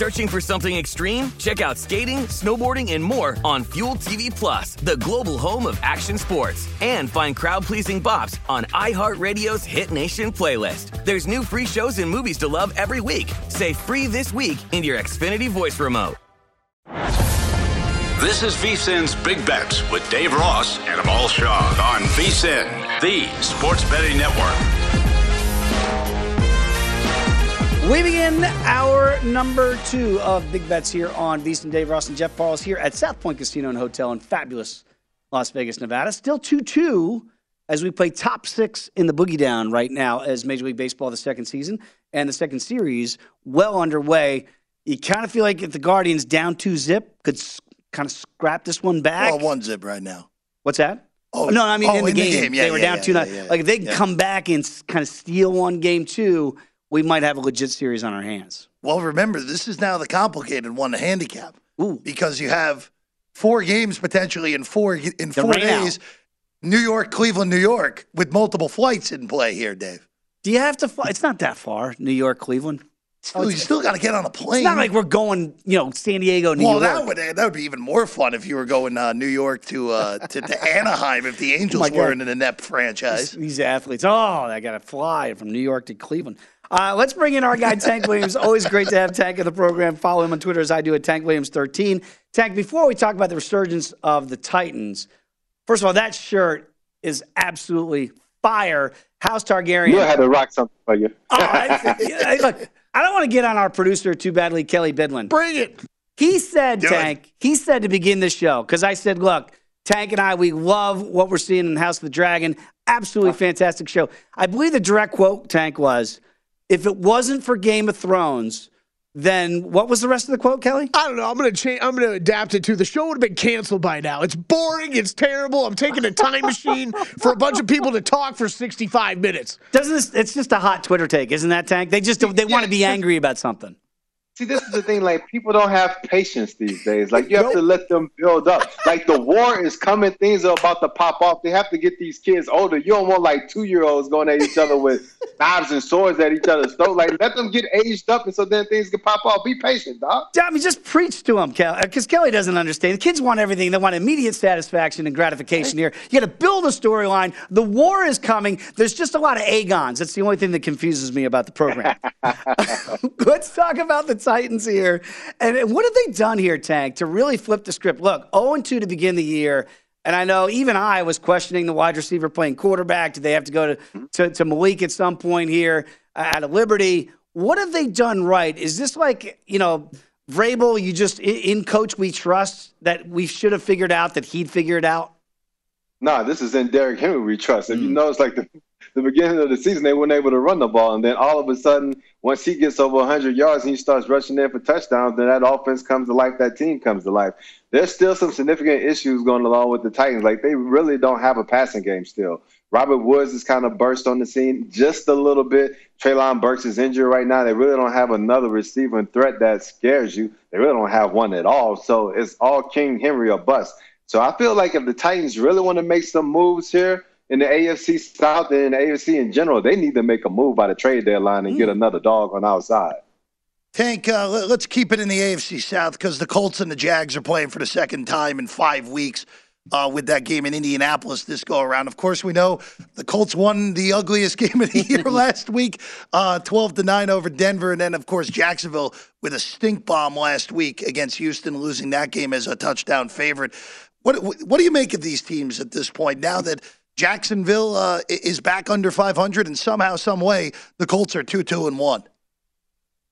Searching for something extreme? Check out skating, snowboarding, and more on Fuel TV Plus, the global home of action sports. And find crowd-pleasing bops on iHeartRadio's Hit Nation playlist. There's new free shows and movies to love every week. Say free this week in your Xfinity voice remote. This is VSIN's Big Bets with Dave Ross and Amal Shaw on VSIN, the sports betting network. We begin our number two of Big Bets here on VSIN. Dave Ross and Jeff Parles here at South Point Casino and Hotel in fabulous Las Vegas, Nevada. Still 2 2 as we play top six in the Boogie Down right now as Major League Baseball, the second season and the second series well underway. You kind of feel like if the Guardians down two zip could s- kind of scrap this one back. Well, one zip right now. What's that? Oh, no, I mean oh, in the in the game, game. Yeah, they were yeah, down yeah, two. yeah. Like if they come back and s- kind of steal one game two, we might have a legit series on our hands. Well, remember, this is now the complicated one to handicap Ooh, because you have four games potentially in four in The four out. days. New York, Cleveland, New York, with multiple flights in play here, Dave. do you have to? Fly? It's not that far, New York, Cleveland. Still, you still got to get on a plane. It's not like we're going, you know, San Diego, New well, York. Well, that would that would be even more fun if you were going uh, New York to, uh, to to Anaheim if the Angels Oh weren't an inept franchise. These athletes, oh, I got to fly from New York to Cleveland. Uh, let's bring in our guy, Tank Williams. Always great to have Tank in the program. Follow him on Twitter as I do at Tank Williams13. Tank, before we talk about the resurgence of the Titans, first of all, that shirt is absolutely fire. House Targaryen. You had to rock something for you. Oh, I, yeah, look, I don't want to get on our producer too badly, Kelly Bidlin. Bring it. He said, Do it. Tank, he said to begin this show, because I said, look, Tank and I, we love what we're seeing in House of the Dragon. Absolutely fantastic show. I believe the direct quote, Tank, was if it wasn't for Game of Thrones, then what was the rest of the quote, Kelly? I don't know. I'm gonna change. I'm gonna adapt it to the show would have been canceled by now. It's boring. It's terrible. I'm taking a time machine for a bunch of people to talk for 65 minutes. Doesn't this, it's just a hot Twitter take, isn't that, Tank? They just they want to be angry about something. See, this is the thing. Like, people don't have patience these days. Like, you have to let them build up. Like, the war is coming. Things are about to pop off. They have to get these kids older. You don't want like two year olds going at each other with knives and swords at each other's throat. Like, let them get aged up, and so then things can pop off. Be patient, dog. I mean, just preach to them, Kelly, because uh, Kelly doesn't understand. The kids want everything. They want immediate satisfaction and gratification here. You got to build a storyline. The war is coming. There's just a lot of Aegons. That's the only thing that confuses me about the program. Let's talk about the Titans here. And what have they done here, Tank, to really flip the script? Look, 0 2 to begin the year. And I know even I was questioning the wide receiver playing quarterback. Do they have to go to, to, to Malik at some point here uh, out of Liberty? What have they done right? Is this like, you know, Vrabel, you just, in coach we trust that we should have figured out that he'd figure it out? Nah, this is in Derrick Henry we trust. If you notice, like the the beginning of the season they weren't able to run the ball, and then all of a sudden, once he gets over 100 yards and he starts rushing in for touchdowns, then that offense comes to life. That team comes to life. There's still some significant issues going along with the Titans. Like they really don't have a passing game still. Robert Woods has kind of burst on the scene just a little bit. Treylon Burks is injured right now. They really don't have another receiving threat that scares you. They really don't have one at all. So it's all King Henry or bust. So I feel like if the Titans really want to make some moves here in the AFC South and in the AFC in general, they need to make a move by the trade deadline and mm. get another dog on outside. Tank, uh, let's keep it in the AFC South because the Colts and the Jags are playing for the second time in five weeks uh, with that game in Indianapolis this go around. Of course, we know the Colts won the ugliest game of the year last week, uh, 12 to 9 over Denver. And then, of course, Jacksonville with a stink bomb last week against Houston, losing that game as a touchdown favorite. What, what do you make of these teams at this point now that Jacksonville uh, is back under 500 and somehow, some way, the Colts are 2 2 and 1?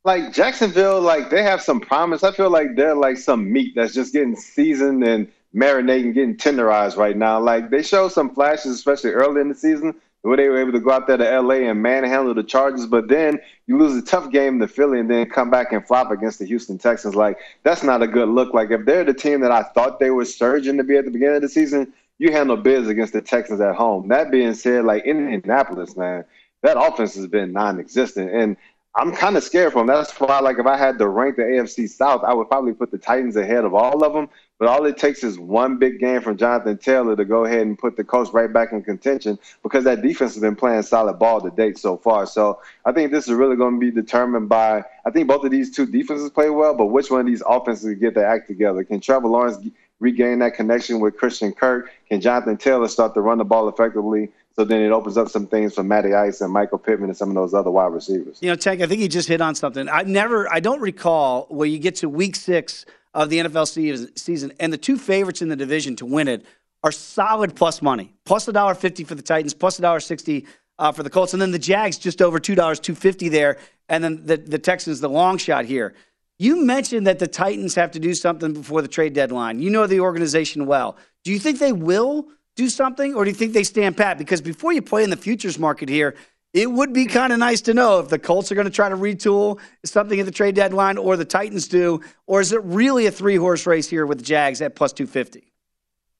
Like Jacksonville, like they have some promise. I feel like they're like some meat that's just getting seasoned and marinating, getting tenderized right now. Like they showed some flashes, especially early in the season, where they were able to go out there to LA and manhandle the Chargers. But then you lose a tough game to the Philly and then come back and flop against the Houston Texans. Like that's not a good look. Like if they're the team that I thought they were surging to be at the beginning of the season, you handle biz against the Texans at home. That being said, like in Indianapolis, man, that offense has been non-existent and. I'm kind of scared for them. That's why, like, if I had to rank the AFC South, I would probably put the Titans ahead of all of them. But all it takes is one big game from Jonathan Taylor to go ahead and put the Colts right back in contention because that defense has been playing solid ball to date so far. So I think this is really going to be determined by I think both of these two defenses play well, but which one of these offenses get their act together? Can Trevor Lawrence regain that connection with Christian Kirk? Can Jonathan Taylor start to run the ball effectively? So then it opens up some things for Matty Ice and Michael Pittman and some of those other wide receivers. You know, Tank, I think he just hit on something. I never, I don't recall where you get to week six – of the NFL season, and the two favorites in the division to win it are solid plus money, plus a dollar fifty for the Titans, plus a dollar sixty uh, for the Colts, and then the Jags just over two dollars, two fifty there, and then the the Texans the long shot here. You mentioned that the Titans have to do something before the trade deadline. You know the organization well. Do you think they will do something, or do you think they stand pat? Because before you play in the futures market here, it would be kind of nice to know if the Colts are going to try to retool something at the trade deadline or the Titans do, or is it really a three horse race here with the Jags at plus 250?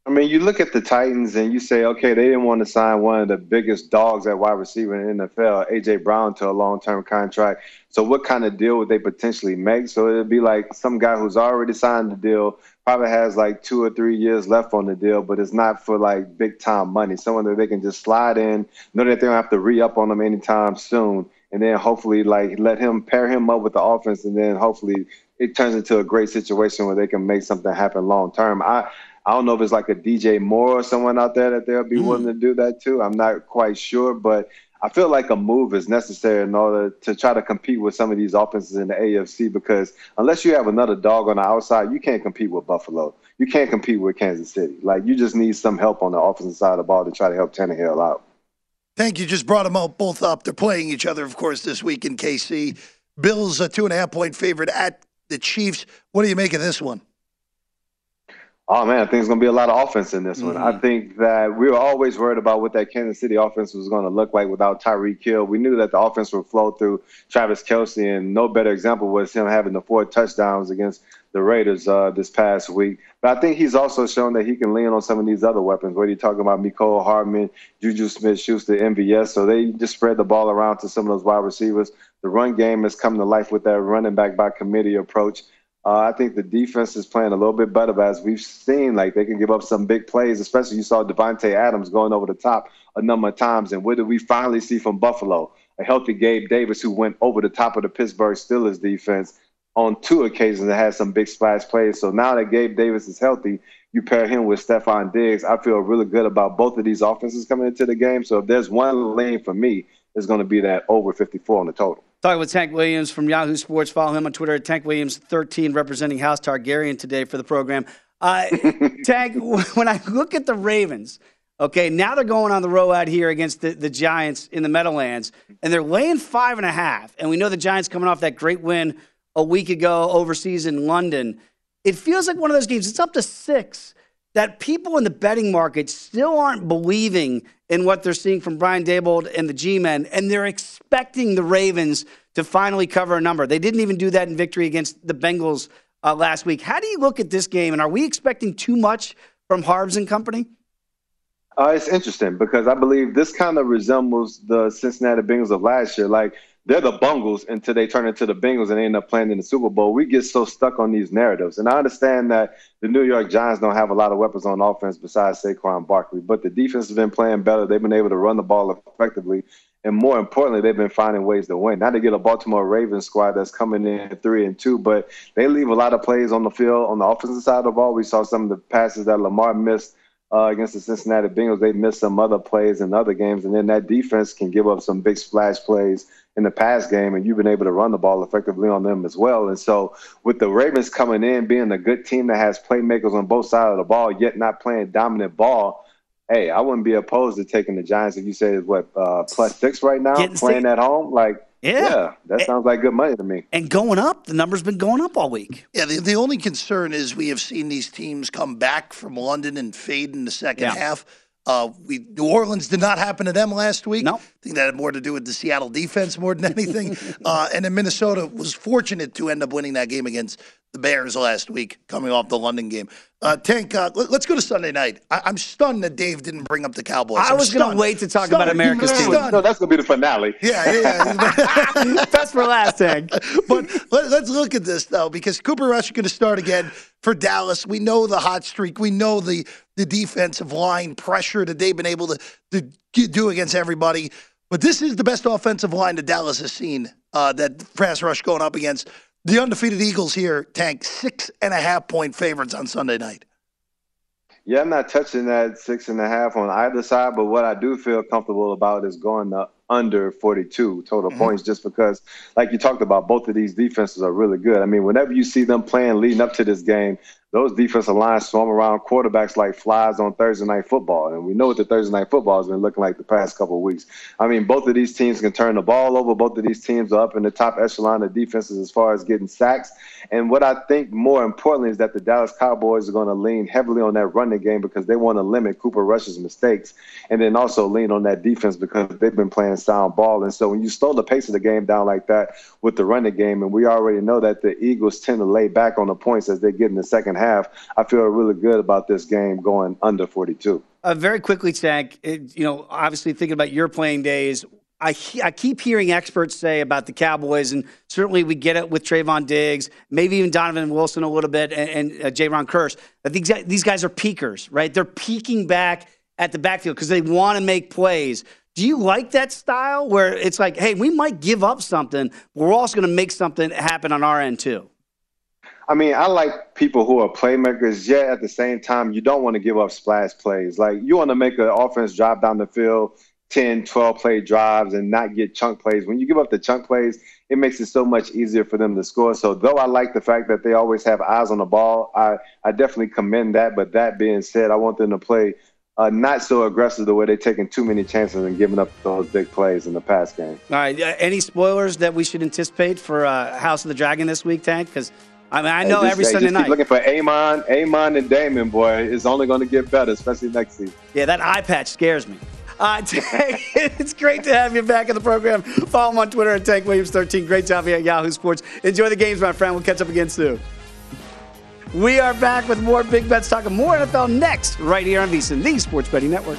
I mean, you look at the Titans and you say, okay, they didn't want to sign one of the biggest dogs at wide receiver in the NFL, AJ Brown, to a long term contract. So, what kind of deal would they potentially make? So, it'd be like some guy who's already signed the deal, probably has like two or three years left on the deal, but it's not for like big time money. Someone that they can just slide in, know that they don't have to re up on them anytime soon, and then hopefully like let him pair him up with the offense, and then hopefully it turns into a great situation where they can make something happen long term. I I don't know if it's like a DJ Moore or someone out there that they'll be mm. willing to do that too. I'm not quite sure, but I feel like a move is necessary in order to try to compete with some of these offenses in the AFC because unless you have another dog on the outside, you can't compete with Buffalo. You can't compete with Kansas City. Like you just need some help on the offensive side of the ball to try to help Tannehill out. Thank you. Just brought them all both up. They're playing each other, of course, this week in KC. Bills a two and a half point favorite at the Chiefs. What do you make of this one? Oh man, I think it's going to be a lot of offense in this mm-hmm. one. I mm-hmm. think that we were always worried about what that Kansas City offense was going to look like without Tyreek Hill. We knew that the offense would flow through Travis Kelce, and no better example was him having the four touchdowns against the Raiders uh, this past week. But I think he's also shown that he can lean on some of these other weapons. Whether you're talking about Mecole Hardman, Juju Smith-Schuster, MVS, so they just spread the ball around to some of those wide receivers. The run game has come to life with that running back by committee approach. Uh, I think the defense is playing a little bit better, but as we've seen, like they can give up some big plays, especially you saw Davante Adams going over the top a number of times. And what did we finally see from Buffalo? A healthy Gabe Davis who went over the top of the Pittsburgh Steelers defense on two occasions and had some big splash plays. So now that Gabe Davis is healthy, you pair him with Stefon Diggs. I feel really good about both of these offenses coming into the game. So if there's one lane for me, it's going to be that over 54 on the total. Talking with Tank Williams from Yahoo Sports. Follow him on Twitter at Tank Williams13, representing House Targaryen today for the program. Uh, Tank, when I look at the Ravens, okay, now they're going on the road out here against the, the Giants in the Meadowlands, and they're laying five and a half. And we know the Giants coming off that great win a week ago overseas in London. It feels like one of those games. It's up to six that people in the betting market still aren't believing in what they're seeing from Brian Daboll and the G-men, and they're expecting the Ravens to finally cover a number. They didn't even do that in victory against the Bengals uh, last week. How do you look at this game, and are we expecting too much from Harbs and company? Uh, it's interesting because I believe this kind of resembles the Cincinnati Bengals of last year. Like they're the Bungles until they turn into the Bengals and they end up playing in the Super Bowl. We get so stuck on these narratives, and I understand that the New York Giants don't have a lot of weapons on offense besides Saquon Barkley, but the defense has been playing better. They've been able to run the ball effectively, and more importantly, they've been finding ways to win. Now they get a Baltimore Ravens squad that's coming in three and two, but they leave a lot of plays on the field on the offensive side of the ball. We saw some of the passes that Lamar missed uh, against the Cincinnati Bengals. They missed some other plays in other games, and then that defense can give up some big splash plays in the past game, and you've been able to run the ball effectively on them as well. And so, with the Ravens coming in, being a good team that has playmakers on both sides of the ball, yet not playing dominant ball. Hey, I wouldn't be opposed to taking the Giants if you say it's what uh, plus six right now, Getting playing state- at home. Like, Yeah. that sounds like good money to me. And going up, the number's been going up all week. Yeah, the, the only concern is we have seen these teams come back from London and fade in the second Yeah. half. Uh, we New Orleans did not happen to them last week. No. I think that had more to do with the Seattle defense more than anything. uh, and then Minnesota was fortunate to end up winning that game against the Bears last week, coming off the London game. Uh, Tank, uh, let, us go to Sunday night. I, I'm stunned that Dave didn't bring up the Cowboys. I I'm was gonna wait to talk about Stunned. America's team. Stunned. No, that's gonna be the finale. Yeah, yeah. yeah. Best for last, Tank. but let, us look at this though, because Cooper Rush is going to start again for Dallas. We know the hot streak. We know the the defensive line pressure that they've been able to, to get- do against everybody. But this is the best offensive line that Dallas has seen. Uh, that pass rush going up against the undefeated Eagles here. Tank six and a half point favorites on Sunday night. Yeah, I'm not touching that six and a half on either side, but what I do feel comfortable about is going to under 42 total mm-hmm. points just because, like you talked about, both of these defenses are really good. I mean, whenever you see them playing leading up to this game, those defensive lines swarm around quarterbacks like flies on Thursday night football. And we know what the Thursday night football has been looking like the past couple weeks. I mean, both of these teams can turn the ball over. Both of these teams are up in the top echelon of defenses as far as getting sacks. And what I think more importantly is that the Dallas Cowboys are going to lean heavily on that running game because they want to limit Cooper Rush's mistakes and then also lean on that defense because they've been playing sound ball. And so when you slow the pace of the game down like that with the running game, and we already know that the Eagles tend to lay back on the points as they get in the second half, I feel really good about this game going under 42. Uh, very quickly, Tank, it, you know, obviously thinking about your playing days, I, I keep hearing experts say about the Cowboys, and certainly we get it with Trevon Diggs, maybe even Donovan Wilson a little bit, and, and uh, J. That these, these guys are peakers, right? They're peaking back at the backfield because they want to make plays. Do you like that style where it's like, hey, we might give up something, but we're also going to make something happen on our end too? I mean, I like people who are playmakers, yet at the same time, you don't want to give up splash plays. Like, you want to make an offense drive down the field 10, 12 play drives and not get chunk plays. When you give up the chunk plays, it makes it so much easier for them to score. So, though I like the fact that they always have eyes on the ball, I, I definitely commend that. But that being said, I want them to play uh, not so aggressive the way they're taking too many chances and giving up those big plays in the pass game. All right. Uh, any spoilers that we should anticipate for uh, House of the Dragon this week, Tank? Because I mean, I know every Sunday just keep night. looking for Aemond, Aemond, and Daemon. Boy, it's only going to get better, especially next season. Yeah, that eye patch scares me. Uh, Tank, it's great to have you back in the program. Follow him on Twitter at Tank Williams 13. Great job here at Yahoo Sports. Enjoy the games, my friend. We'll catch up again soon. We are back with more big bets, talking more NFL next, right here on VSiN, the Sports Betting Network.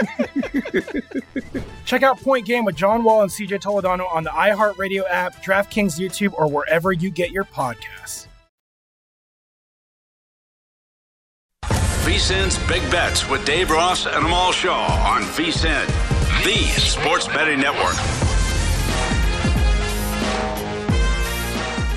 Check out Point Game with John Wall and CJ Toledano on the iHeartRadio app, DraftKings YouTube, or wherever you get your podcasts. VSIN's Big Bets with Dave Ross and Amal Shaw on VSIN, the sports betting network.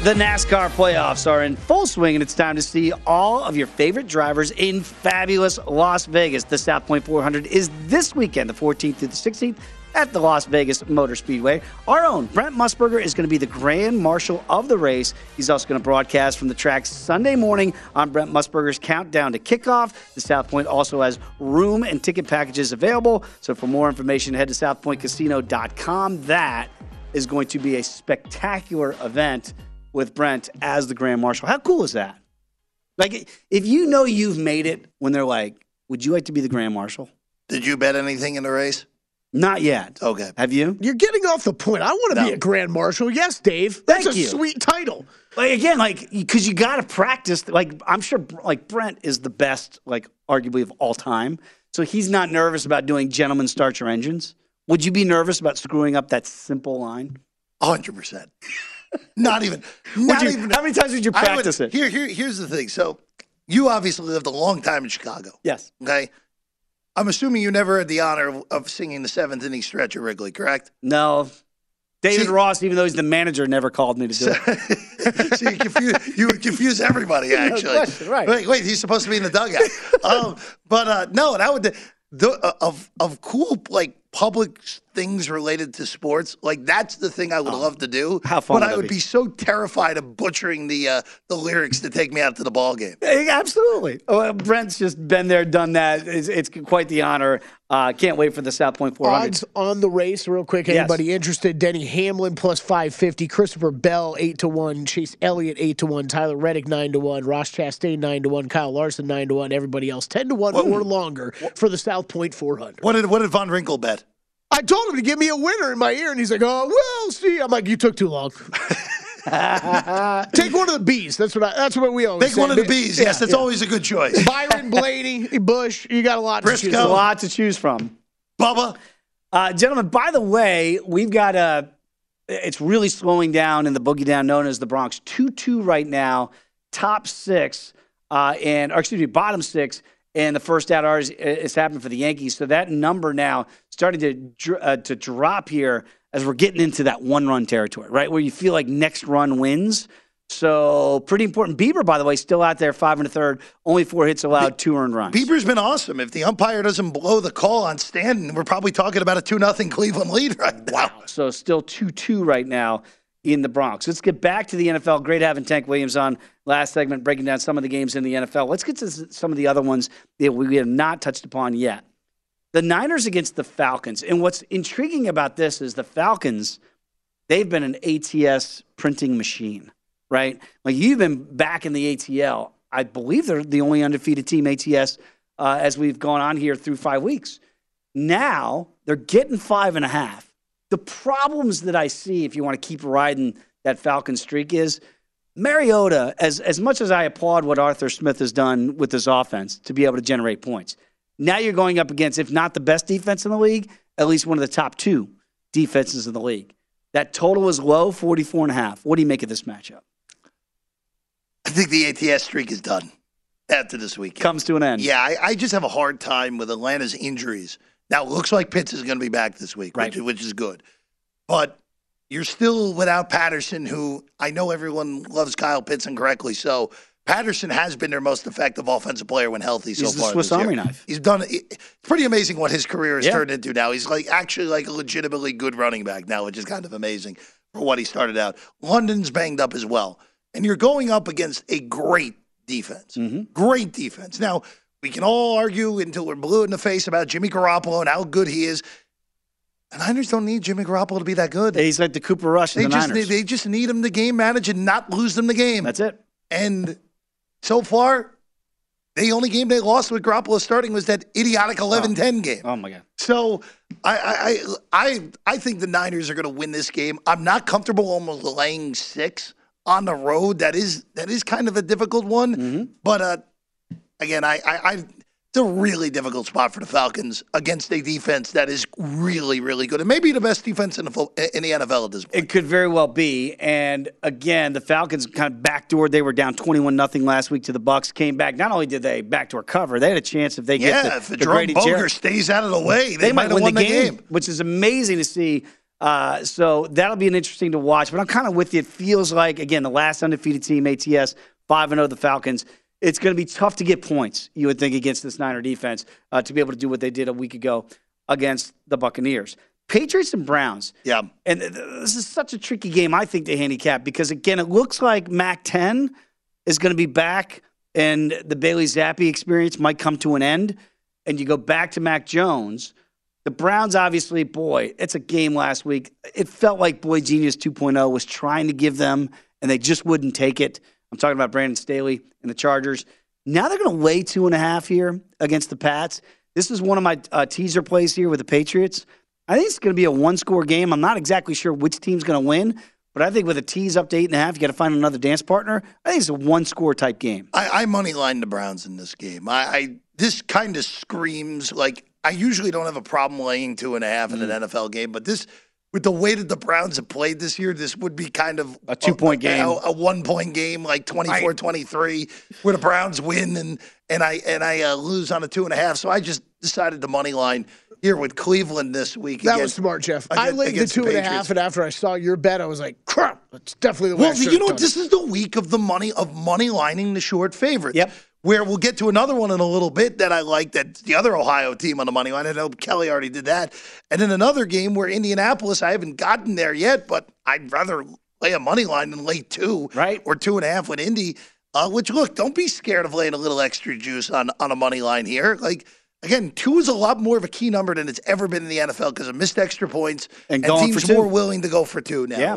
The NASCAR playoffs are in full swing, and it's time to see all of your favorite drivers in fabulous Las Vegas. The South Point 400 is this weekend, the 14th through the 16th, at the Las Vegas Motor Speedway. Our own Brent Musburger is going to be the grand marshal of the race. He's also going to broadcast from the track Sunday morning on Brent Musburger's countdown to kickoff. The South Point also has room and ticket packages available. So for more information, head to southpointcasino.com. That is going to be a spectacular event with Brent as the Grand Marshal. How cool is that? Like, if you know you've made it when they're like, would you like to be the Grand Marshal? Did you bet anything in the race? Not yet. Okay. Have you? You're getting off the point. I want to be a grand marshal. Yes, Dave. That's Thank a you. sweet title. Like again, like because you got to practice. Like I'm sure, like Brent is the best, like arguably of all time. So he's not nervous about doing "Gentlemen, start your engines." Would you be nervous about screwing up that simple line? hundred percent. Not even. Not you- even. how many times would you I practice it? Here, here, here's the thing. So, you obviously lived a long time in Chicago. Yes. Okay. I'm assuming you never had the honor of, of singing the seventh inning stretch at Wrigley, correct? No. David Ross, even though he's the manager, never called me to do it. so you confuse, you would confuse everybody. No Actually, question, right. Wait, wait, he's supposed to be in the dugout. um, but uh, no, that would the, uh, of of cool like public things related to sports. Like that's the thing I would love to do. Oh, How fun But would I would be? be so terrified of butchering the uh, the lyrics to take me out to the ball game. Hey, Absolutely. Oh, uh, Brent's just been there, done that. It's, it's quite the honor. Uh, can't wait for the South Point 400. Odds on the race, real quick. Yes. Anybody interested? Denny Hamlin plus five fifty. Christopher Bell eight to one. Chase Elliott eight to one. Tyler Reddick nine to one. Ross Chastain nine to one. Kyle Larson nine to one. Everybody else ten to one or longer for the South Point four hundred. What did what did Von Wrinkle bet? I told him to give me a winner in my ear, and he's like, "Oh, we'll see." I'm like, "You took too long." Take one of the bees. That's what I, that's what we always Take say. one of the bees. Yes, that's yeah. always a good choice. Byron Blaney, Busch. You got a lot to choose There's a from. lot to choose from. Bubba. Uh, gentlemen, by the way, we've got a. It's really slowing down in the boogie down known as the Bronx. 2 2 right now, top six, uh, and, or excuse me, bottom six. And the first out is, is happening for the Yankees. So that number now starting to uh, to drop here as we're getting into that one run territory, right? Where you feel like next run wins. So pretty important. Bieber, by the way, still out there, five and a third, only four hits allowed, two earned runs. Bieber's been awesome. If the umpire doesn't blow the call on Stanton, we're probably talking about a two nothing Cleveland lead right now. Wow. So still 2 2 right now in the Bronx. Let's get back to the NFL. Great having Tank Williams on last segment, breaking down some of the games in the NFL. Let's get to some of the other ones that we have not touched upon yet. The Niners against the Falcons. And what's intriguing about this is the Falcons, they've been an ATS printing machine, right? Like you've been back in the ATL. I believe they're the only undefeated team ATS uh, as we've gone on here through five weeks. Now they're getting five and a half. The problems that I see, if you want to keep riding that Falcon streak, is Mariota. As as much as I applaud what Arthur Smith has done with this offense to be able to generate points, now you're going up against, if not the best defense in the league, at least one of the top two defenses in the league. That total is low, 44 and a half. What do you make of this matchup? I think the ATS streak is done after this weekend. Comes to an end. Yeah, I, I just have a hard time with Atlanta's injuries. Now, it looks like Pitts is going to be back this week, Right. which, which is good. But you're still without Patterson, who I know everyone loves Kyle Pitts and correctly so. Patterson has been their most effective offensive player when healthy so He's the far. Swiss this year. Army knife. He's done. It's pretty amazing what his career has Yeah. turned into now. He's like actually like a legitimately good running back now, which is kind of amazing for what he started out. London's banged up as well, and you're going up against a great defense. Mm-hmm. Great defense. Now we can all argue until we're blue in the face about Jimmy Garoppolo and how good he is. The Niners don't need Jimmy Garoppolo to be that good. He's like the Cooper Rush They the just Niners. need, they just need him to game manage and not lose them the game. That's it. And so far, the only game they lost with Garoppolo starting was that idiotic 11-10 game. Oh my god. So I I I I, I think the Niners are going to win this game. I'm not comfortable almost laying six on the road. That is that is kind of a difficult one. Mm-hmm. But uh, again, I, I I it's a really difficult spot for the Falcons against a defense that is really really good and maybe the best defense in the in the NFL at this point. It could very well be. And again, the Falcons kind of backdoored. They were down twenty-one nothing last week to the Bucks. Came back. Not only did they backdoor cover, they had a chance if they Yeah, get if the, the Jerome Grady Boger Jarrett- stays out of the way, they, might have win the game, which is amazing to see. Uh, so that'll be an interesting to watch. But I'm kind of with you. It feels like again the last undefeated team, ATS five and zero, the Falcons. It's going to be tough to get points. You would think against this Niner defense uh, to be able to do what they did a week ago against the Buccaneers. Patriots and Browns. Yeah. And th- th- this is such a tricky game, I think, to handicap because, again, it looks like MAC 10 is going to be back and the Bailey Zappe experience might come to an end. And you go back to Mac Jones. The Browns, obviously, boy, it's a game last week. It felt like Boy Genius 2.0 was trying to give them, and they just wouldn't take it. I'm talking about Brandon Staley and the Chargers. Now they're going to lay two and a half here against the Pats. This is one of my uh, teaser plays here with the Patriots. I think it's going to be a one score game. I'm not exactly sure which team's going to win, but I think with a tease up to eight and a half, you got to find another dance partner. I think it's a one score type game. I, I money line the Browns in this game. I, I this kind of screams like I usually don't have a problem laying two and a half in an Mm. NFL game, but this with the way that the Browns have played this year, this would be kind of A two-point game. a, a one point game, like 24-23, where the Browns win and and I and I uh, lose on a two and a half. So I just decided the money line here with Cleveland this week. That was smart, Jeff. I against- laid the against two and a half, and after I saw your bet, I was like, crap, that's definitely the way Well, I you know what? This is the week of the money of money lining the short favorite. Yep. Where we'll get to another one in a little bit that I like. That's the other Ohio team on the money line. I know Kelly already did that. And in another game where Indianapolis, I haven't gotten there yet, but I'd rather lay a money line than lay two, right, or two and a half with Indy. Uh, which look, don't be scared of laying a little extra juice on on a money line here. Like. Again, two is a lot more of a key number than it's ever been in the NFL because of missed extra points And for teams more willing to go for two now Yeah.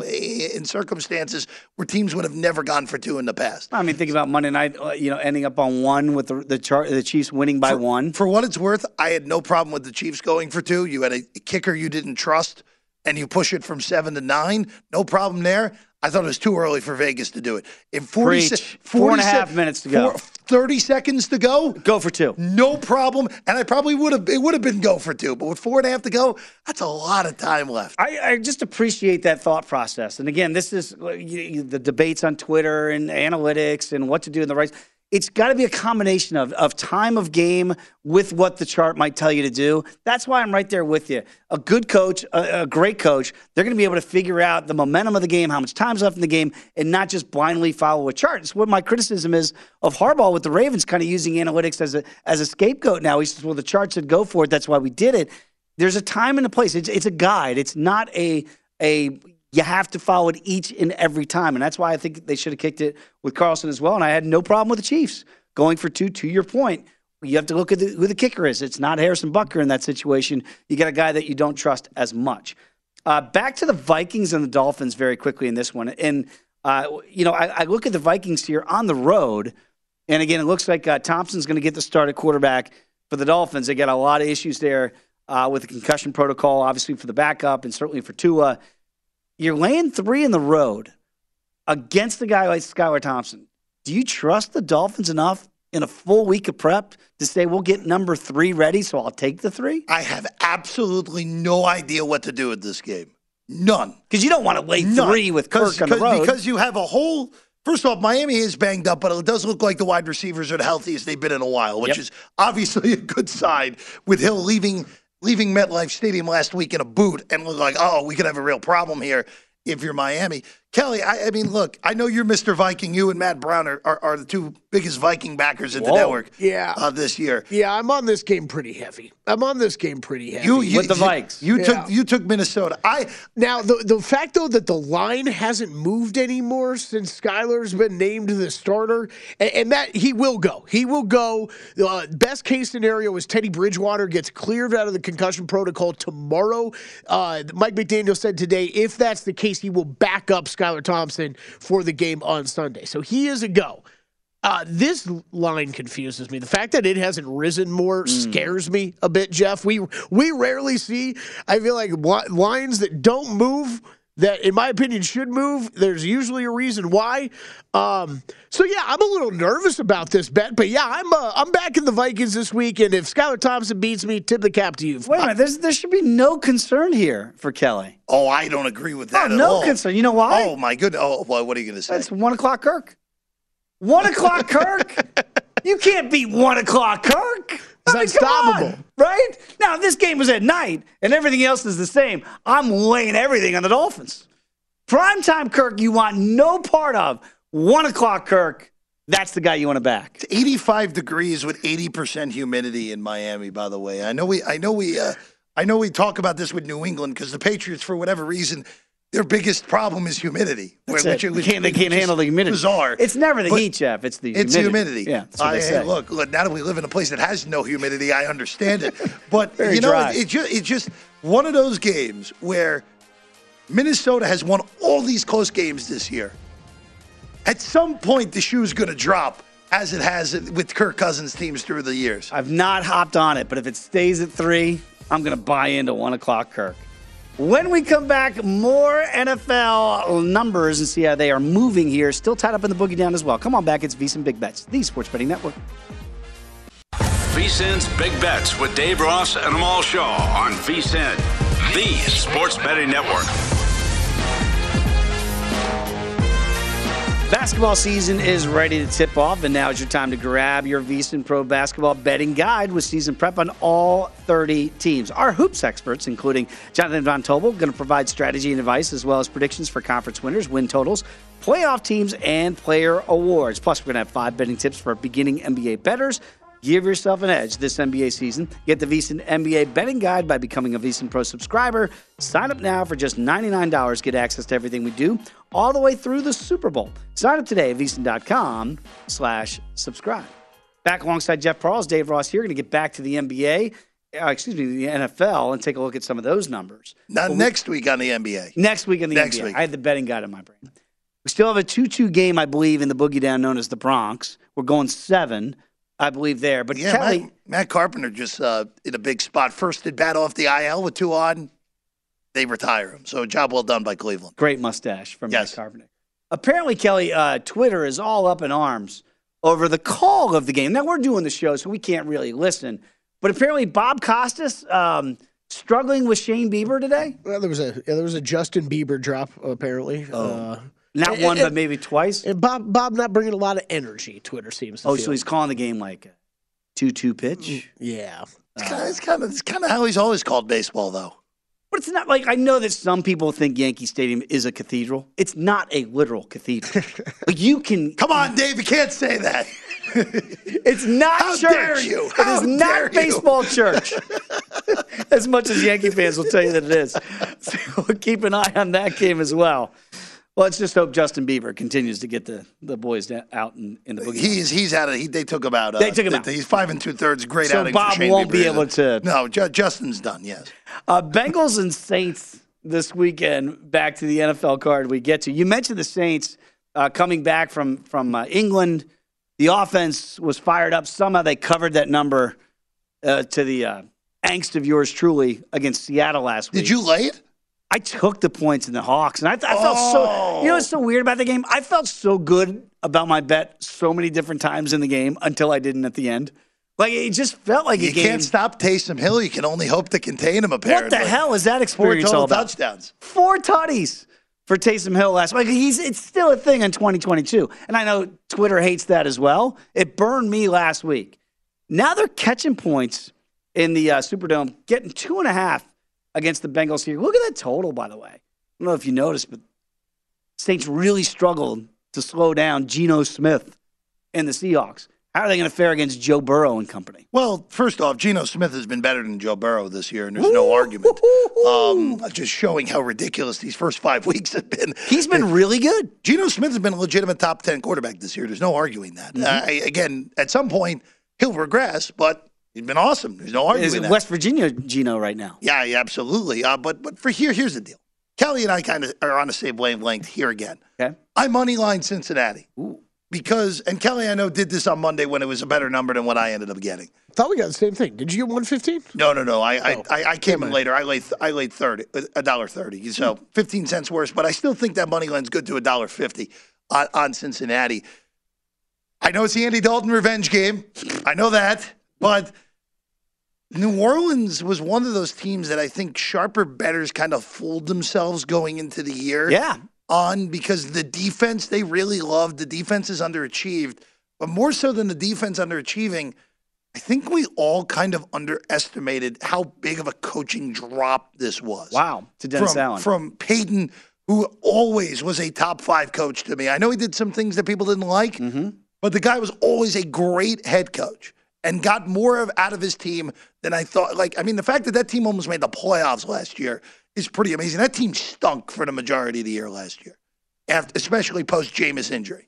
in circumstances where teams would have never gone for two in the past. I mean, think about Monday night, uh, you know, ending up on one with the the, char- the Chiefs winning by one. For what it's worth, I had no problem with the Chiefs going for two. You had a kicker you didn't trust, and you push it from seven to nine. No problem there. I thought it was too early for Vegas to do it. In 40 se- Preach. Four and a 40 half minutes to go. four- 30 seconds to go. Go for two. No problem. And I probably would have, it would have been go for two. But with four and a half to go, that's a lot of time left. I, I just appreciate that thought process. And again, this is you, you- the debates on Twitter and analytics and what to do in the right. It's got to be a combination of, of time of game with what the chart might tell you to do. That's why I'm right there with you. A good coach, a, a great coach, they're going to be able to figure out the momentum of the game, how much time's left in the game, and not just blindly follow a chart. It's what my criticism is of Harbaugh with the Ravens, kind of using analytics as a as a scapegoat. Now he says, "Well, the chart said go for it. That's why we did it." There's a time and a place. It's it's a guide. It's not a a you have to follow it each and every time, and that's why I think they should have kicked it with Carlson as well. And I had no problem with the Chiefs going for two. To your point, you have to look at the, who the kicker is. It's not Harrison Butker in that situation. You got a guy that you don't trust as much. Uh, back to the Vikings and the Dolphins very quickly in this one, and uh, you know I, I look at the Vikings here on the road. And again, it looks like uh, Thompson's going to get the start at quarterback for the Dolphins. They got a lot of issues there uh, with the concussion protocol, obviously for the backup and certainly for Tua. You're laying three in the road against a guy like Skylar Thompson. Do you trust the Dolphins enough in a full week of prep to say we'll get number three ready, so I'll take the three? I have absolutely no idea what to do with this game. None. Because you don't want to lay None. three with Kirk Because- on the road. Because you have a whole. First off, Miami is banged up, but it does look like the wide receivers are the healthiest they've been in a while, which Yep. is obviously a good sign. With Hill leaving leaving MetLife Stadium last week in a boot, and look like, oh, we could have a real problem here if you're Miami. Kelly, I, I mean, look, I know you're Mr. Viking. You and Matt Brown are, are, are the two biggest Viking backers in the network Yeah. uh, this year. Yeah, I'm on this game pretty heavy. I'm on this game pretty heavy. You, you You Yeah. took you took Minnesota. I Now, the the fact though that the line hasn't moved anymore since Skylar's been named the starter, and, and that he will go. He will go. Uh, best case scenario is Teddy Bridgewater gets cleared out of the concussion protocol tomorrow. Uh, Mike McDaniel said today, if that's the case, he will back up Skylar Thompson for the game on Sunday. So he is a go. Uh, this line confuses me. The fact that it hasn't risen more scares me a bit, Jeff. We we rarely see. I feel like lines that don't move. That, in my opinion, should move. There's usually a reason why. Um, so yeah, I'm a little nervous about this bet, but yeah, I'm uh, I'm backing the Vikings this week, and if Skylar Thompson beats me, tip the cap to you. Wait a minute. There's, there should be no concern here for Kelly. Oh, I don't agree with that Oh, at no all. concern. You know why? Oh my goodness. Oh, well, what are you going to say? It's one o'clock Kirk. One o'clock Kirk. You can't beat one o'clock Kirk. It's I mean, unstoppable. right? Now, if this game was at night and everything else is the same, I'm laying everything on the Dolphins. Primetime Kirk, you want no part of. One o'clock Kirk, that's the guy you want to back. It's 85 degrees with 80% humidity in Miami, by the way. I know we I know we uh, I know we talk about this with New England because the Patriots, for whatever reason, their biggest problem is humidity. That's which- it. which- They can't- they can't handle the humidity. Bizarre. It's never the heat, Jeff. It's the humidity. It's humidity. Yeah, I, they say. Look, look, now that we live in a place that has no humidity, I understand it. But you know, dry. it, it just it's just one of those games where Minnesota has won all these close games this year. At some point, the shoe's going to drop, as it has with Kirk Cousins teams through the years. I've not hopped on it, but if it stays at three, I'm going to buy into one o'clock Kirk. When we come back, more NFL numbers and see how they are moving here. Still tied up in the boogie down as well. Come on back. It's VSiN Big Bets, the Sports Betting Network. VSIN's Big Bets with Dave Ross and Amal Shaw on VSIN, the sports betting network. Basketball season is ready to tip off, and now is your time to grab your VSiN Pro Basketball betting guide with season prep on all 30 teams. Our hoops experts, including Jonathan Von Tobel, going to provide strategy and advice as well as predictions for conference winners, win totals, playoff teams, and player awards. Plus, we're going to have five betting tips for beginning NBA bettors. Give yourself an edge this NBA season. Get the VSiN NBA betting guide by becoming a VSiN Pro subscriber. Sign up now for just $99. Get access to everything we do all the way through the Super Bowl. Sign up today at VSiN.com slash subscribe. Back alongside Jeff Parles, Dave Ross here. Going to get back to the NBA, uh, excuse me, the NFL, and take a look at some of those numbers. Not we- next week on the NBA. Next week in the Next NBA. week. I had the betting guide in my brain. We still have a 2 2 game, I believe, in the boogie down known as the Bronx. We're going seven, I believe, there. But Yeah, Kelly, Matt, Matt Carpenter just uh, in a big spot. First did bat off the IL with two on. They retire him. So job well done by Cleveland. great mustache from Yes. Mike Carpenter. Apparently, Kelly, uh, Twitter is all up in arms over the call of the game. Now, we're doing the show, so we can't really listen. But apparently, Bob Costas um, struggling with Shane Bieber today. Well, there was a yeah, there was a Justin Bieber drop apparently. Uh, Not and- one, and- but maybe twice. and Bob Bob not bringing a lot of energy. Twitter seems. To Oh, feel. so he's calling the game like a 2 2 pitch? Mm, yeah. It's kind of it's kind of it's kind of how he's always called baseball, though. But it's not like I know that some people think Yankee Stadium is a cathedral. It's not a literal cathedral. like you can Come on, Dave, you can't say that. It's not How church. dare you? It How is dare not you? baseball church. as much as Yankee fans will tell you that it is. So keep an eye on that game as well. Well, let's just hope Justin Bieber continues to get the, the boys out in, in the boogie. He's he's out of he, they took him out. Uh, They took him out. He's five and two thirds. Great So outing. Bob for Shane won't Bieber. be able to- No, Ju- Justin's done. Yes. Uh, Bengals and Saints this weekend. Back to the NFL card we get to. You mentioned the Saints uh, coming back from from uh, England. The offense was fired up. Somehow they covered that number uh, to the uh, angst of yours truly against Seattle last week. Did you lay it? I took the points in the Hawks, and I, I felt so. You know what's so weird about the game? I felt so good about my bet so many different times in the game until I didn't at the end. Like it just felt like You a game. can't stop Taysom Hill. You can only hope to contain him. Apparently, What the hell is that Four experience total all about? touchdowns. Four tutties for Taysom Hill last week. He's it's still a thing in 2022, and I know Twitter hates that as well. It burned me last week. Now they're catching points in the uh, Superdome, getting two and a half against the Bengals here. Look at that total, by the way. I don't know if you noticed, but Saints really struggled to slow down Geno Smith and the Seahawks. How are they going to fare against Joe Burrow and company? Well, first off, Geno Smith has been better than Joe Burrow this year, and there's no argument. Um, just showing how ridiculous these first five weeks have been. He's been really good. Geno Smith has been a legitimate top 10 quarterback this year. There's no arguing that. Mm-hmm. Uh, I- again, at some point, he'll regress, but he's been awesome. There's no arguing Is it. West Virginia Geno right now? Yeah, yeah, absolutely. Uh, but but for here, here's the deal. Kelly and I kind of are on the same wavelength here again. Okay. I money line Cincinnati because, and Kelly I know did this on Monday when it was a better number than what I ended up getting. I Thought we got the same thing. Did you get 115? No, no, no. I Oh, I, I, I came in later. I laid I laid thirty, a dollar thirty. So fifteen cents worse, but I still think that money line's good to a dollar fifty on, on Cincinnati. I know it's the Andy Dalton revenge game. I know that, but New Orleans was one of those teams that I think sharper betters kind of fooled themselves going into the year. Yeah. On because the defense they really loved. The defense is underachieved, but more so than the defense underachieving, I think we all kind of underestimated how big of a coaching drop this was. Wow. To Dennis from, Allen. From Payton, who always was a top five coach to me. I know he did some things that people didn't like, Mm-hmm. but the guy was always a great head coach and got more of out of his team than I thought. Like, I mean, the fact that that team almost made the playoffs last year is pretty amazing. That team stunk for the majority of the year last year, after, especially post Jameis injury.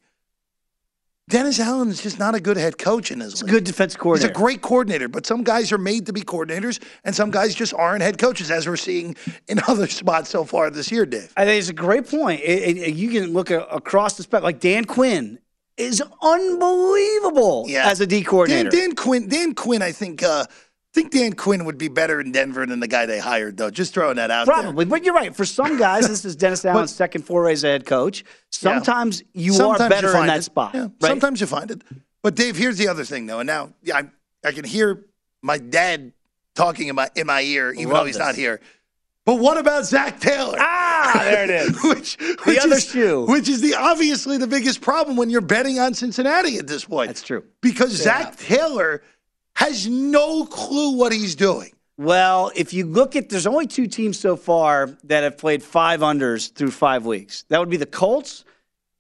Dennis Allen is just not a good head coach in his He's a good defense coordinator. He's a great coordinator, but some guys are made to be coordinators, and some guys just aren't head coaches, as we're seeing in other spots so far this year, Dave. I think it's a great point. It- it- you can look across the spectrum. Like Dan Quinn is unbelievable as a D coordinator. Dan, Dan Quinn, Dan Quinn, I think, uh, I think Dan Quinn would be better in Denver than the guy they hired, though. Just throwing that out there. Probably, but you're right. For some guys, this is Dennis Allen's second foray as a head coach. Sometimes you Sometimes are better in find that it. spot. Yeah, right? Sometimes you find it. But Dave, here's the other thing, though. And now, yeah, I, I can hear my dad talking in my in my ear, even Love though he's this. not here. But what about Zac Taylor? Ah, there it is. which, The other is, shoe. Which is the obviously the biggest problem when you're betting on Cincinnati at this point. That's true. Because Zac Taylor has no clue what he's doing. Well, if you look at, there's only two teams so far that have played five unders through five weeks. That would be the Colts,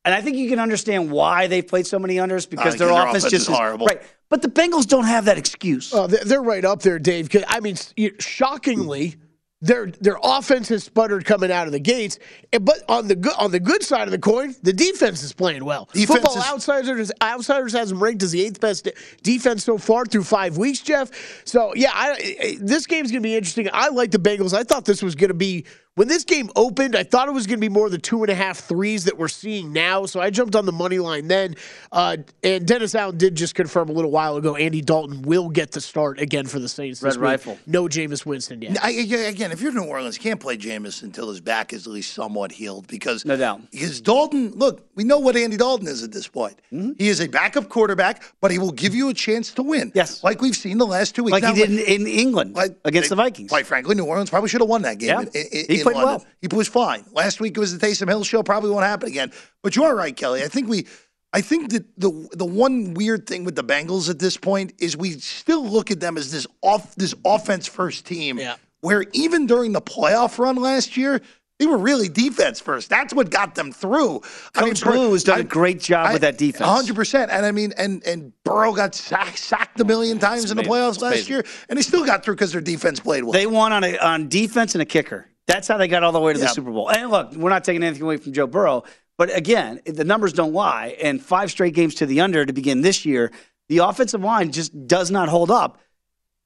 and I think you can understand why they've played so many unders because Uh, their, 'cause their offense offense just is horrible. right. But the Bengals don't have that excuse. Oh, they're they're right up there, Dave. I mean, s- you- shockingly, their their offense has sputtered coming out of the gates. But on the good on the good side of the coin, the defense is playing well. Defense Football is- Outsiders Outsiders has them ranked as the eighth best defense so far through five weeks, Jeff. So yeah, I, I- this game's going to be interesting. I like the Bengals. I thought this was going to be when this game opened. I thought it was going to be more of the two and a half threes that we're seeing now. So I jumped on the money line then. Uh, and Dennis Allen did just confirm a little while ago. Andy Dalton will get the start again for the Saints. this Red week. No Jameis Winston yet. I, I- again, if you're New Orleans, you can't play Jameis until his back is at least somewhat healed because No doubt. Because Dalton, look, we know what Andy Dalton is at this point. Mm-hmm. He is a backup quarterback, but he will give you a chance to win. Yes. like we've seen the last two weeks. like Now, he did in, in England against they- the Vikings. Quite frankly, New Orleans probably should have won that game. Yeah. in- in- He in played London. well. He was fine. Last week it was the Taysom Hill show. Probably won't happen again. But you are right, Kelly. I think we. I think that the the one weird thing with the Bengals at this point is we still look at them as this off this offense first team. Yeah. Where even during the playoff run last year, they were really defense first. That's what got them through. Coach Lou has done a great job with that defense. hundred percent. And I mean, and and Burrow got sacked, sacked a million times in the playoffs It's last year, and they still got through because their defense played well. They won on a, on defense and a kicker. That's how they got all the way to the Super Bowl. And look, we're not taking anything away from Joe Burrow, but again, the numbers don't lie. And five straight games to the under to begin this year, the offensive line just does not hold up.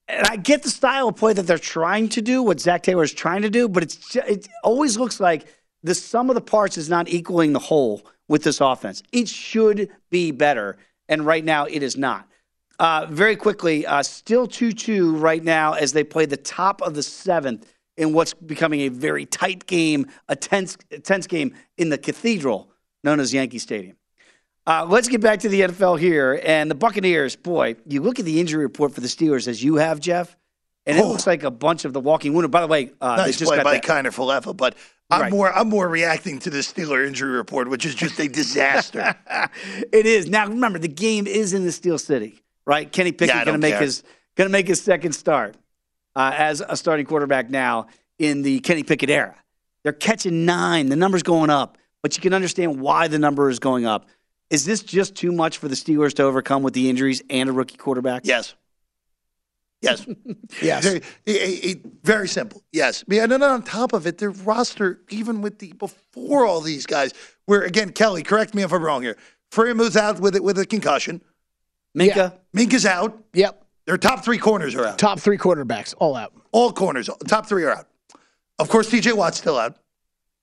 And I get the style of play that they're trying to do, what Zac Taylor is trying to do, but it's it always looks like the sum of the parts is not equaling the whole with this offense. It should be better. and right now it is not. Uh, very quickly, uh, still 2 2 right now as they play the top of the seventh in what's becoming a very tight game, a tense, tense game in the cathedral known as Yankee Stadium. Uh, let's get back to the NFL here. And the Buccaneers, boy, you look at the injury report for the Steelers as you have, Jeff, and it Oh. looks like a bunch of the walking wounded. By the way, uh, they nice just play got by that. Kiner Falefa, but I'm Right. more I'm more reacting to the Steeler injury report, which is just a disaster. it is now. Remember, the game is in the Steel City, right? Kenny Yeah, I going to make care. his going to make his second start uh, as a starting quarterback now in the Kenny Pickett era. They're catching nine. The number's going up, but you can understand why the number is going up. Is this just too much for the Steelers to overcome with the injuries and a rookie quarterback? Yes. Yes. Yes. Very, it- it- very simple. Yes. And then on top of it, their roster, even with the before all these guys, where again, Kelly, correct me if I'm wrong here. Freeman's out with it with a concussion. Minkah. Minkah's out. Yep. Their top three corners are out. Top three quarterbacks, all out. All corners, top three are out. Of course, TJ Watt's still out.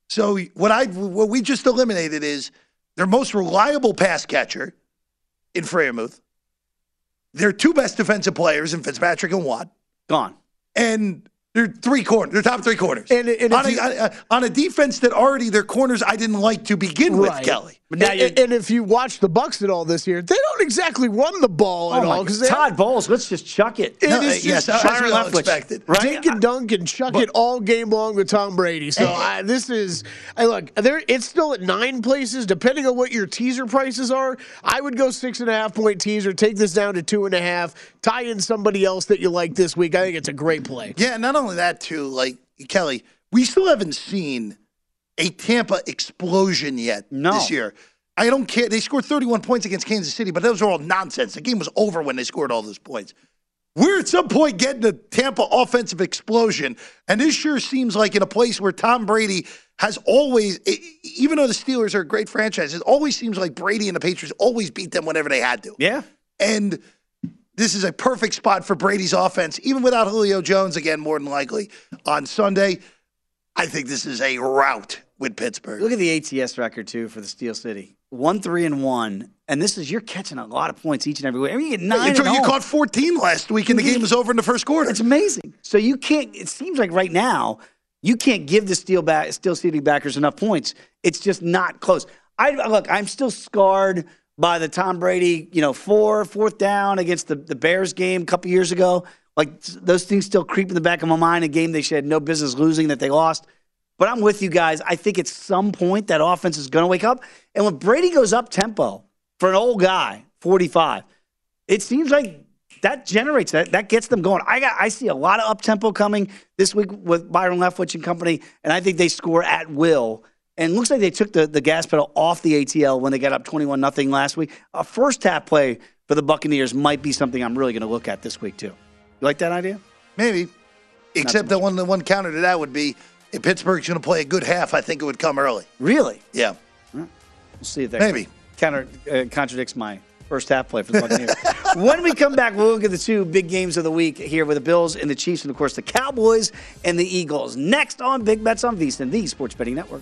So what I what we just eliminated is their most reliable pass catcher in Freiermuth. Their two best defensive players in Fitzpatrick and Watt. Gone. And they're three corners. They're top three corners. And, and on, a, you- on a- on a defense that already their corners I didn't like to begin with, Kelly. And, and if you watch the Bucks at all this year, they don't exactly run the ball at Oh my all they Todd Bowles, let's just chuck it. It No, is uh, just as we all Byron Leftwich, expected. right? Dink and dunk and chuck it all game long with Tom Brady. So I, this is, I look, there. It's still at nine places, depending on what your teaser prices are. I would go six and a half point teaser, take this down to two and a half, tie in somebody else that you like this week. I think it's a great play. Yeah, not only that too, like Kelly, we still haven't seen a Tampa explosion yet No. this year. I don't care. They scored 31 points against Kansas City, but those are all nonsense. The game was over when they scored all those points. We're at some point getting a Tampa offensive explosion, and this sure seems like in a place where Tom Brady has always, even though the Steelers are a great franchise, it always seems like Brady and the Patriots always beat them whenever they had to. Yeah. And this is a perfect spot for Brady's offense, even without Julio Jones again, more than likely on Sunday. I think this is a rout with Pittsburgh. Look at the ATS record too for the Steel City. One, three, and one. And this is you're catching a lot of points each and every week. I mean, you get nine. you, at you caught 14 last week, and the game was over in the first quarter. It's amazing. So you can't. It seems like right now you can't give the Steel back, Steel City backers enough points. It's just not close. I look. I'm still scarred by the Tom Brady, you know, four fourth down against the the Bears game a couple years ago. Like those things still creep in the back of my mind. A game they should have no business losing that they lost. But I'm with you guys. I think at some point that offense is going to wake up. And when Brady goes up tempo for an old guy, 45, it seems like that generates that. That gets them going. I got. I see a lot of up tempo coming this week with Byron Leftwich and company, and I think they score at will. And it looks like they took the, the gas pedal off the ATL when they got up 21 nothing last week. A first half play for the Buccaneers might be something I'm really going to look at this week too. You like that idea? Maybe. Except that one, the one counter to that would be if Pittsburgh's going to play a good half, I think it would come early. Really? Yeah. We'll see if that Maybe. counter uh, contradicts my first half play for the Buccaneers. when we come back, we'll look at the two big games of the week here with the Bills and the Chiefs, and of course the Cowboys and the Eagles. Next on Big Bets on VSiN, the Sports Betting Network.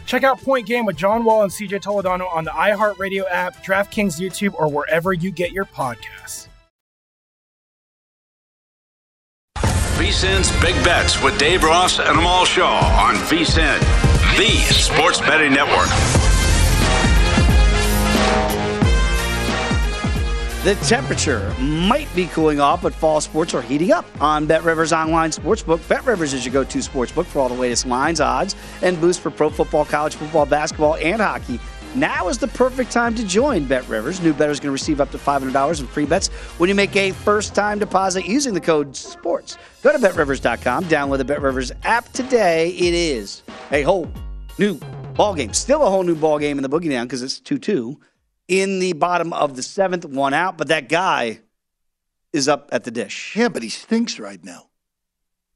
Check out Point Game with John Wall and CJ Toledano on the iHeartRadio app, DraftKings YouTube, or wherever you get your podcasts. VSIN's Big Bets with Dave Ross and Amal Shaw on VSIN, the sports betting network. The temperature might be cooling off, but fall sports are heating up on Bet Rivers Online Sportsbook. Bet Rivers is your go to sportsbook for all the latest lines, odds, and boosts for pro football, college football, basketball, and hockey. Now is the perfect time to join Bet Rivers. New bettors to receive up to $500 in free bets when you make a first time deposit using the code SPORTS. Go to betrivers.com, download the Bet Rivers app today. It is a whole new ball game. Still a whole new ball game in the boogie down because it's 2 2 in the bottom of the seventh, one out, but that guy is up at the dish. Yeah, but he stinks right now.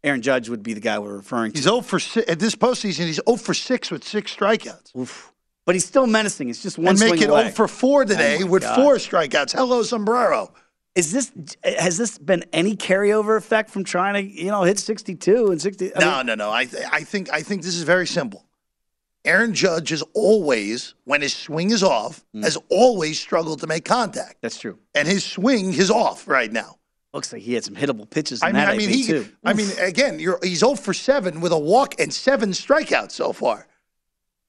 Aaron Judge would be the guy we're referring to. He's 0 for 6. At this postseason, he's 0 for 6 with six strikeouts. Oof. But he's still menacing. It's just one and make it away. 0 for 4 today Oh with God. four strikeouts. Hello, sombrero. Is this has this been any carryover effect from trying to you know hit sixty two and sixty? I no, mean, no, no. I, th- I think I think this is very simple. Aaron Judge has always, when his swing is off, has always struggled to make contact. Mm. That's true. And his swing is off right now. Looks like he had some hittable pitches. In I mean, I mean, he. too. I mean, again, you're, he's 0 for 7 with a walk and seven strikeouts so far.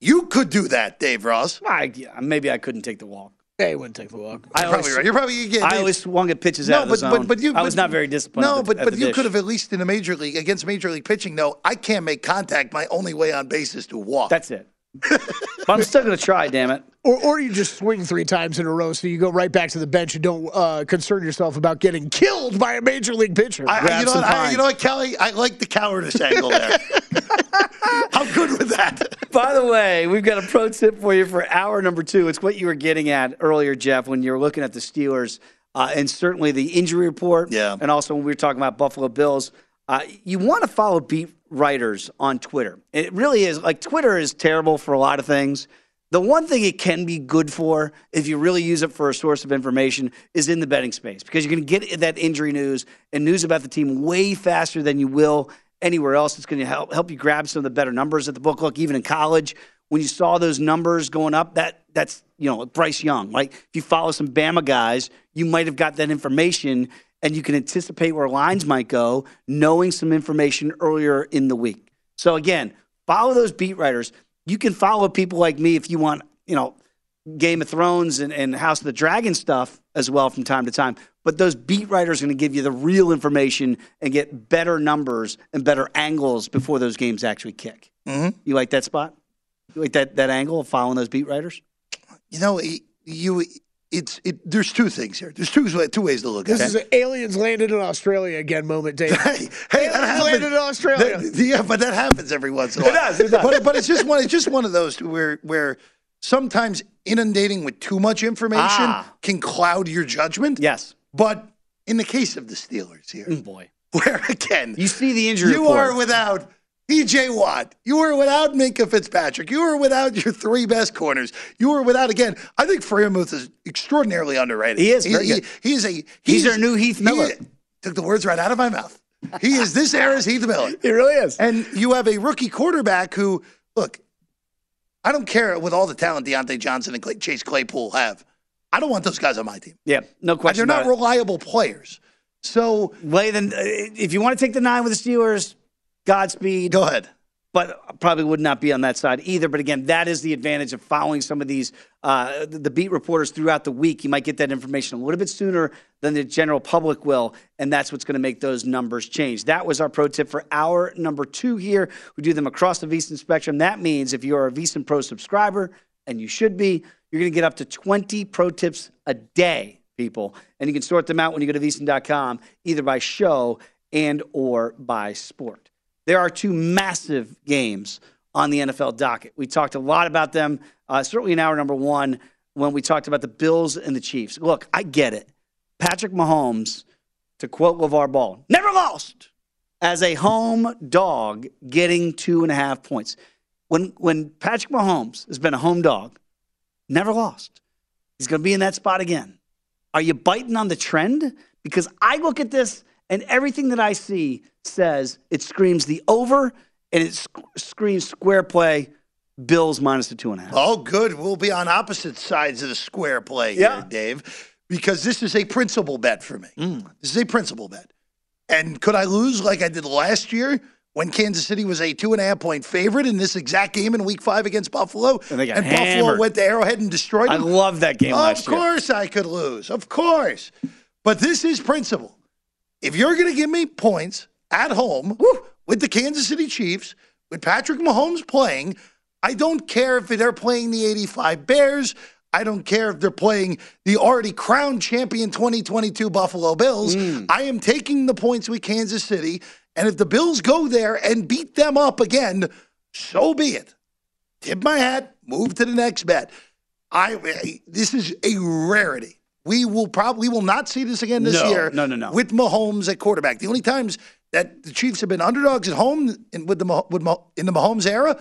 You could do that, Dave Ross. I, maybe I couldn't take the walk. Yeah, he wouldn't take the walk. I You're probably right. You're probably yeah, I always swung at pitches no, out of but, the but zone. but you. I was but- not very disciplined. No, at the, but at but the you dish. could have at least in the major league against major league pitching. No, I can't make contact. My only way on base is to walk. That's it. But I'm still going to try. Damn it. Or, or you just swing three times in a row, so you go right back to the bench and don't uh, concern yourself about getting killed by a major league pitcher. I, I- you, know what, I, you know what, Kelly? I like the cowardice angle there. How good with that? By the way, we've got a pro tip for you for hour number two. It's what you were getting at earlier, Jeff, when you were looking at the Steelers uh, and certainly the injury report. Yeah. And also when we were talking about Buffalo Bills. Uh, you want to follow beat writers on Twitter. It really is like Twitter is terrible for a lot of things. The one thing it can be good for, if you really use it for a source of information, is in the betting space because you can get that injury news and news about the team way faster than you will anywhere else. It's going to help help you grab some of the better numbers at the book. Look, even in college, when you saw those numbers going up, that that's you know Bryce Young. Like if you follow some Bama guys, you might have got that information and you can anticipate where lines might go, knowing some information earlier in the week. So again, follow those beat writers. You can follow people like me if you want, you know, Game of Thrones and, and House of the Dragon stuff as well from time to time. But those beat writers are going to give you the real information and get better numbers and better angles before those games actually kick. Mm-hmm. You like that spot? You like that that angle of following those beat writers? You know, you. It's it. There's two things here. There's two two ways to look at it. This is aliens landed in Australia again moment, Dave. Hey, hey, aliens landed in Australia. That- yeah, but that happens every once in a while. It does, it does. But but it's just one. It's just one of those where where sometimes inundating with too much information Ah. can cloud your judgment. Yes. But in the case of the Steelers here, Mm, boy, where again you see the injury you report. are without TJ Watt. You were without Minkah Fitzpatrick. You were without your three best corners. You were without again. I think Freiermuth is extraordinarily underrated. He is He, very he- good. he is a. He's our new Heath Miller. he- took the words right out of my mouth. he is this era's Heath Miller. He really is. And you have a rookie quarterback who, look, I don't care with all the talent Diontae Johnson and Clay, Chase Claypool have. I don't want those guys on my team. Yeah, no question. They're not about it. reliable players. So, Lay then, uh, if you want to take the nine with the Steelers, Godspeed. Go ahead. But probably would not be on that side either. But again, that is the advantage of following some of these uh, the beat reporters throughout the week. You might get that information a little bit sooner than the general public will, and that's what's going to make those numbers change. That was our pro tip for hour number two here. We do them across the VSiN spectrum. That means if you're a VSiN Pro subscriber, and you should be, you're going to get up to 20 pro tips a day, people, and you can sort them out when you go to VSiN.com, either by show and or by sport. There are two massive games on the NFL docket. We talked a lot about them, uh, certainly in hour number one when we talked about the Bills and the Chiefs. Look, I get it. Patrick Mahomes, to quote LaVar Ball, never lost as a home dog getting two and a half points. When, when Patrick Mahomes has been a home dog, never lost. He's going to be in that spot again. Are you biting on the trend? Because I look at this and everything that I see says it screams the over and it sc- screams square play, Bills minus the two and a half. oh, good. We'll be on opposite sides of the square play Yeah. here, Dave, because this is a principal bet for me. Mm. This is a principal bet. And could I lose like I did last year when Kansas City was a two and a half point favorite in this exact game in week five against Buffalo? And they got Buffalo went to Arrowhead and destroyed I love that game Of last year. course I could lose. Of course. But this is principle. If you're going to give me points at home with the Kansas City Chiefs, with Patrick Mahomes playing, I don't care if they're playing the 85 Bears. I don't care if they're playing the already crowned champion 2022 Buffalo Bills. Mm. I am taking the points with Kansas City. And if the Bills go there and beat them up again, so be it. Tip my hat, move to the next bet. I this is a rarity. We will probably we will not see this again this No, year. no, no, no. With Mahomes at quarterback, the only times that the Chiefs have been underdogs at home in, with the with in the Mahomes era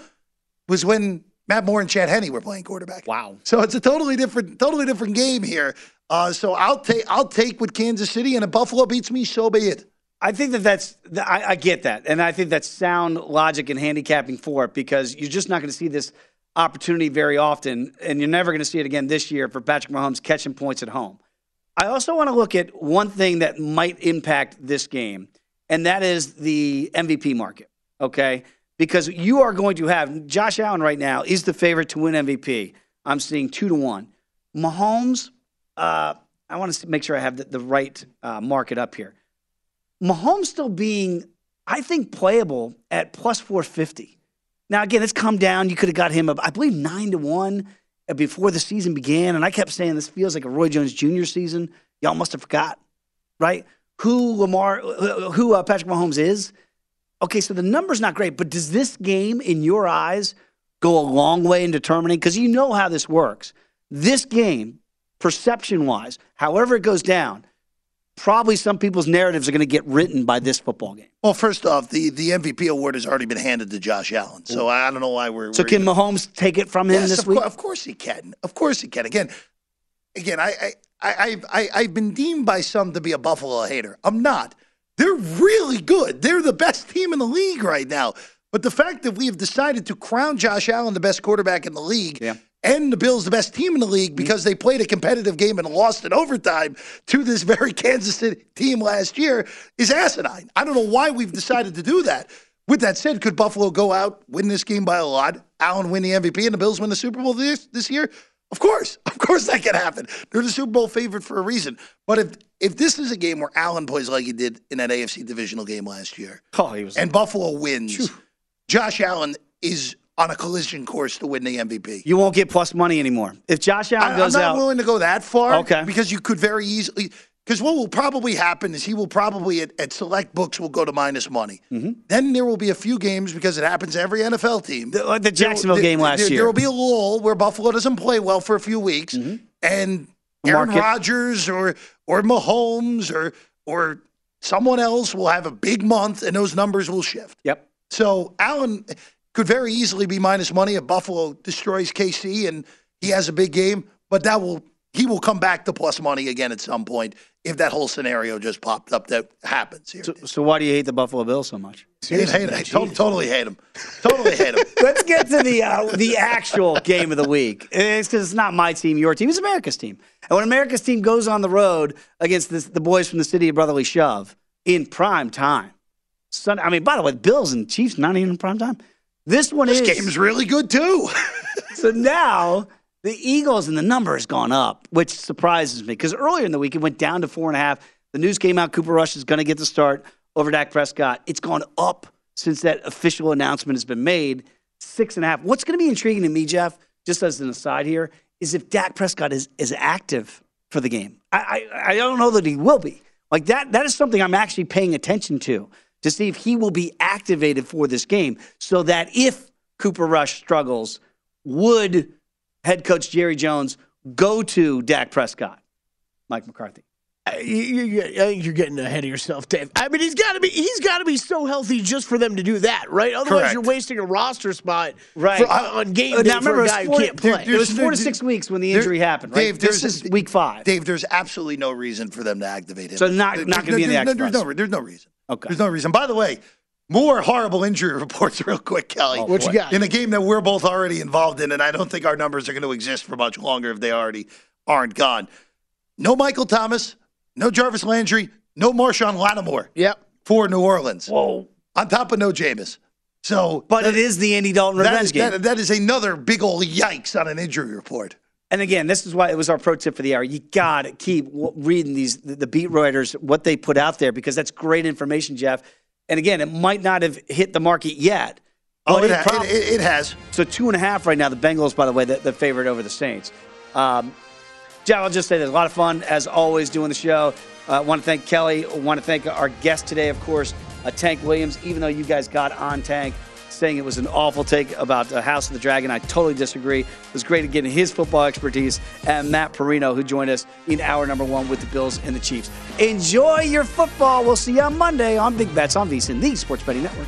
was when Matt Moore and Chad Henne were playing quarterback. Wow. So it's a totally different, totally different game here. Uh, so I'll take I'll take with Kansas City, and if Buffalo beats me, so be it. I think that that's I, I get that, and I think that's sound logic and handicapping for it because you're just not going to see this opportunity very often, and you're never going to see it again this year for Patrick Mahomes catching points at home. I also want to look at one thing that might impact this game, and that is the MVP market. Okay, because you are going to have Josh Allen right now is the favorite to win MVP. I'm seeing two to one. Mahomes, uh, I want to make sure I have the, the right uh, market up here. Mahomes still being, I think, playable at plus 450. Now, again, it's come down. You could have got him, I believe, nine to one before the season began. And I kept saying this feels like a Roy Jones Jr. season. Y'all must have forgot, right? Who Lamar, who uh, Patrick Mahomes is. Okay, so the number's not great, but does this game, in your eyes, go a long way in determining? Because you know how this works. This game, perception wise, however it goes down, probably some people's narratives are going to get written by this football game. Well, first off, the, the MVP award has already been handed to Josh Allen, so mm. I don't know why we're. So we're can Mahomes take it from him Yes, this of, week? cour- of course he can. Of course he can. Again, again, I, I, I, I've- I, I've been deemed by some to be a Buffalo hater. I'm not. They're really good. They're the best team in the league right now. But the fact that we have decided to crown Josh Allen the best quarterback in the league and the Bills the best team in the league because they played a competitive game and lost in overtime to this very Kansas City team last year is asinine. I don't know why we've decided to do that. With that said, could Buffalo go out, win this game by a lot, Allen win the MVP, and the Bills win the Super Bowl this, this year? Of course. Of course that can happen. They're the Super Bowl favorite for a reason. But if if this is a game where Allen plays like he did in that AFC divisional game last year, oh, and Buffalo wins, Josh Allen is on a collision course to win the MVP. You won't get plus money anymore. If Josh Allen goes out I, am not out, willing to go that far. Okay. Because you could very easily. Because what will probably happen is he will probably at, at select books will go to minus money. Mm-hmm. Then there will be a few games because it happens to every NFL team. The- like the Jacksonville game last there, year. There will be a lull where Buffalo doesn't play well for a few weeks, and Aaron. Rodgers or or Mahomes or or someone else will have a big month, and those numbers will shift. Yep. So Allen could very easily be minus money if Buffalo destroys KC and he has a big game, but that will he will come back to plus money again at some point if that whole scenario just popped up that happens here. So, so why do you hate the Buffalo Bills so much? hate, hate, I to- totally hate them. Totally hate them. Let's get to the uh, the actual game of the week. It's because it's not my team, your team. It's America's team. And when America's team goes on the road against this, the boys from the city of brotherly shove in prime time, Sunday, I mean, by the way, Bills and Chiefs not even in prime time. This one This is game's really good too. so now the Eagles and the number has gone up, which surprises me because earlier in the week it went down to four and a half. The news came out Cooper Rush is going to get the start over Dak Prescott. It's gone up since that official announcement has been made. Six and a half. What's going to be intriguing to me, Jeff, just as an aside here, is if Dak Prescott is, is active for the game. I, I, I don't know that he will be. Like that, that is something I'm actually paying attention to to see if he will be activated for this game so that if Cooper Rush struggles, would head coach Jerry Jones go to Dak Prescott? Mike McCarthy. I- you- you- I think uh, you're getting ahead of yourself, Dave. I mean, he's got to be he's got to be so healthy just for them to do that, right? Otherwise, Correct. you're wasting a roster spot Right. for, uh, on game Uh, day now, for remember, a it guy was who four- can't play. It was four to six weeks when the injury happened, right? Dave, this is week five. Dave, there's absolutely no reason for them to activate him. So not- There- not gonna be in the there's no- There's no, there's no reason. Okay. There's no reason. By the way, more horrible injury reports, real quick, Kelly. Oh, what you got? In a game that we're both already involved in, and I don't think our numbers are going to exist for much longer if they already aren't gone. No Michael Thomas, no Jarvis Landry, no Marshon Lattimore. Yep. For New Orleans. Whoa. On top of no Jameis. So, But it is the Andy Dalton revenge is, game. that, that is another big old yikes on an injury report. And again, this is why it was our pro tip for the hour. You got to keep reading these the, beat writers what they put out there because that's great information, Jeff. And again, it might not have hit the market yet. Oh, it, ha- it, it, it has. So two and a half right now. The Bengals, by the way, the, the favorite over the Saints. Um, Jeff, I'll just say there's a lot of fun as always doing the show. I uh, want to thank Kelly. I want to thank our guest today, of course, uh, Tank Williams. Even though you guys got on Tank, saying it was an awful take about uh, House of the Dragon, I totally disagree. It was great to getting his football expertise and Matt Perino, who joined us in hour number one with the Bills and the Chiefs. Enjoy your football. We'll see you on Monday on Big Bets on VSiN, the Sports Betting Network.